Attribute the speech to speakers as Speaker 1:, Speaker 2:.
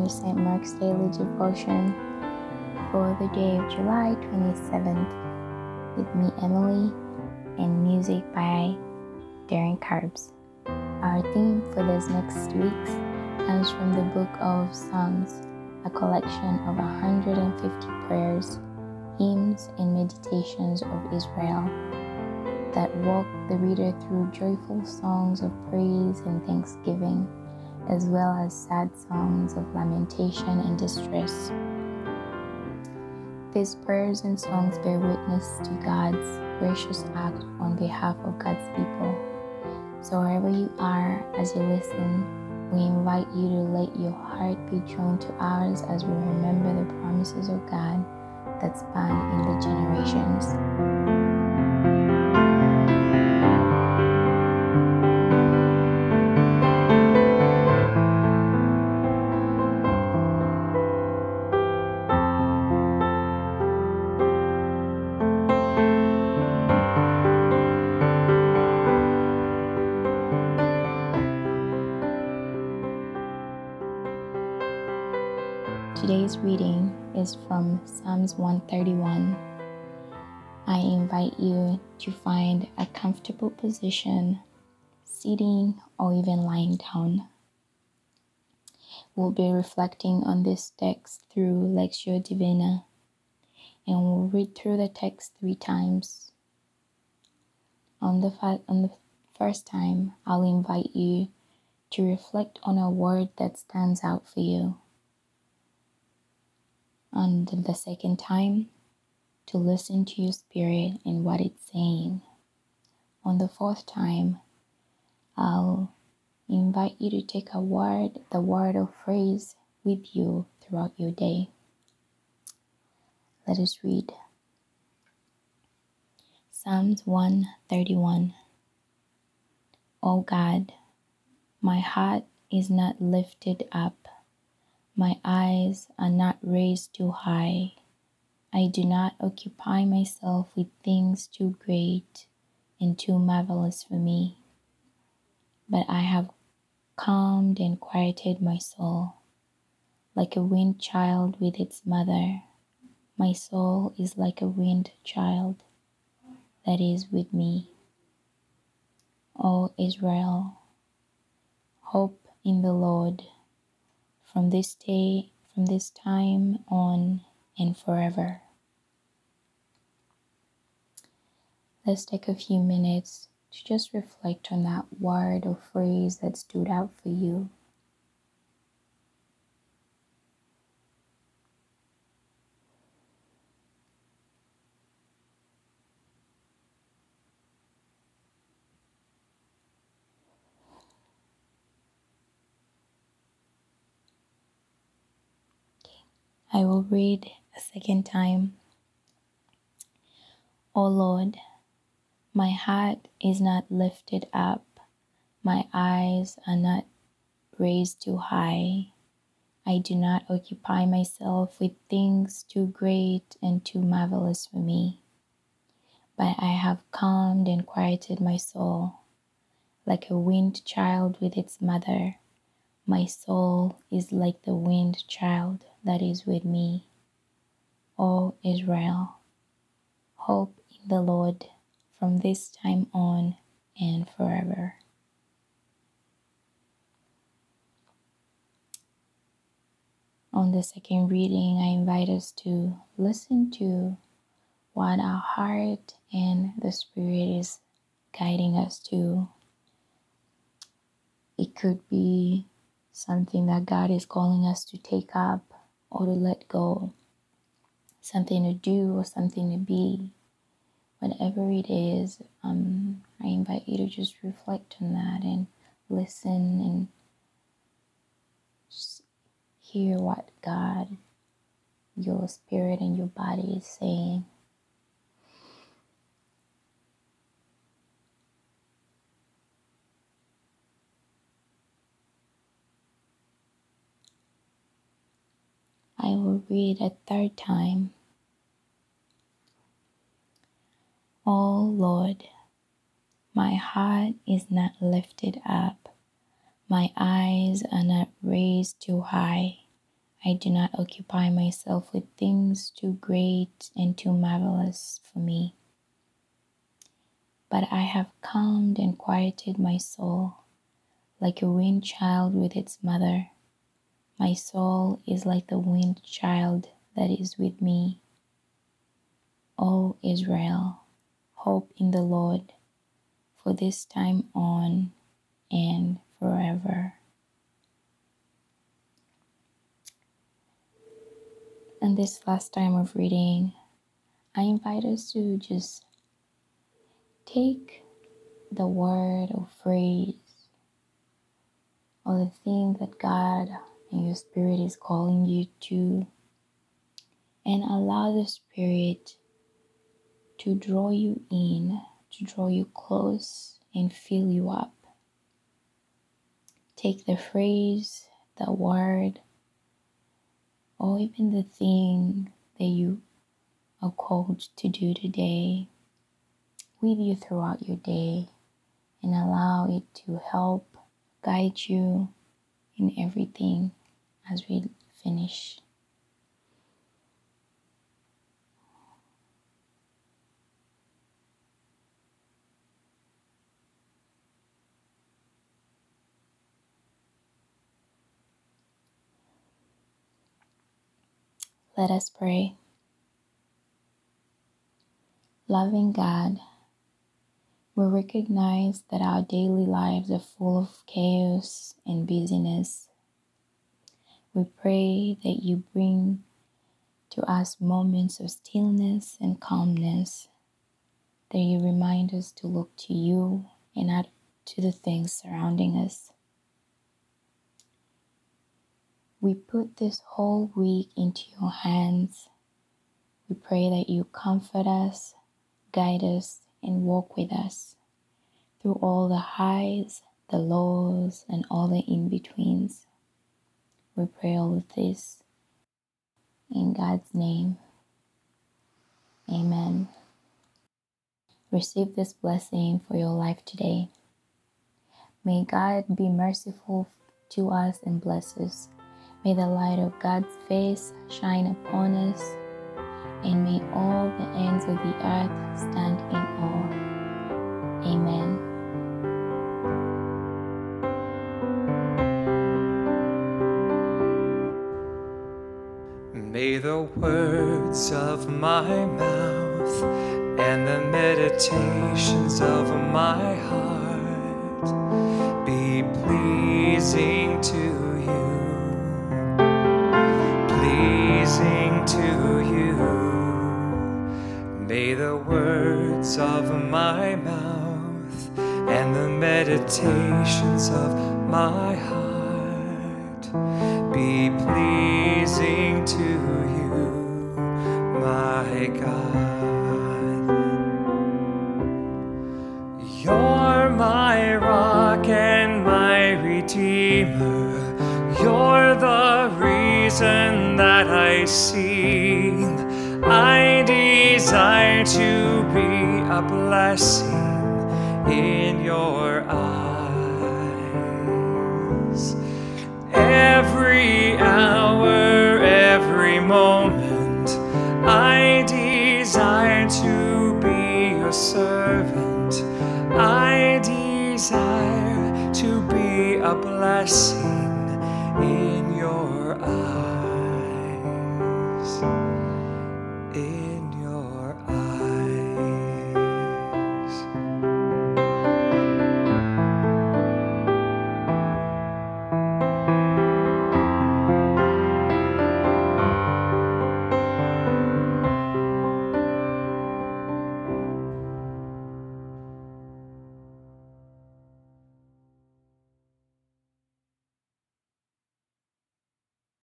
Speaker 1: Mark's Daily Devotion for the day of July 27th with me, Emily, and music by Darren Carbs. Our theme for this next week comes from the book of Psalms, a collection of 150 prayers, hymns, and meditations of Israel that walk the reader through joyful songs of praise and thanksgiving, as well as sad songs of lamentation and distress. These prayers and songs bear witness to God's gracious act on behalf of God's people. So, wherever you are as you listen, we invite you to let your heart be drawn to ours as we remember the promises of God that span in the generations. Today's reading is from Psalms 131. I invite you to find a comfortable position, sitting or even lying down. We'll be reflecting on this text through Lectio Divina, and we'll read through the text three times. On the, fa- on the first time, I'll invite you to reflect on a word that stands out for you and the second time to listen to your spirit and what it's saying. On the fourth time, I'll invite you to take a word, the word or phrase with you throughout your day. Let us read Psalms 131. O God, my heart is not lifted up my eyes are not raised too high. I do not occupy myself with things too great and too marvelous for me. But I have calmed and quieted my soul. Like a wind child with its mother, my soul is like a wind child that is with me. O Israel, hope in the Lord from this day, from this time on, and forever. Let's take a few minutes to just reflect on that word or phrase that stood out for you. I will read a second time. O Lord, my heart is not lifted up, my eyes are not raised too high. I do not occupy myself with things too great and too marvelous for me, but I have calmed and quieted my soul like a weaned child with its mother. My soul is like the weaned child that is with me. O Israel, hope in the Lord from this time on and forever. On the second reading, I invite us to listen to what our heart and the Spirit is guiding us to. It could be something that God is calling us to take up or to let go, something to do or something to be. Whatever it is, um, I invite you to just reflect on that and listen and just hear what God, your spirit, and your body is saying. I will read a third time. Oh Lord, my heart is not lifted up, my eyes are not raised too high. I do not occupy myself with things too great and too marvelous for me. But I have calmed and quieted my soul like a weaned child with its mother. My soul is like the weaned child that is with me. O Israel, hope in the Lord for this time on and forever. And this last time of reading, I invite us to just take the word or phrase or the thing that God and your spirit is calling you to and allow the spirit to draw you in, to draw you close and fill you up. Take the phrase, the word, or even the thing that you are called to do today with you throughout your day and allow it to help guide you in everything as we finish. Let us pray. Loving God, we recognize that our daily lives are full of chaos and busyness. We pray that you bring to us moments of stillness and calmness, that you remind us to look to you and not to the things surrounding us. We put this whole week into your hands. We pray that you comfort us, guide us, and walk with us through all the highs, the lows, and all the in betweens. We pray all of this in God's name. Amen. Receive this blessing for your life today. May God be merciful to us and bless us. May the light of God's face shine upon us, and may all the ends of the earth stand in awe. Amen.
Speaker 2: May the words of my mouth and the meditations of my heart be pleasing to you pleasing to you. May the words of my mouth and the meditations of my heart be pleasing God. You're my rock and my redeemer. You're the reason that I sing. I desire to be a blessing in your eyes. Every hour, every moment, I servant. I desire to be a blessing in your eyes.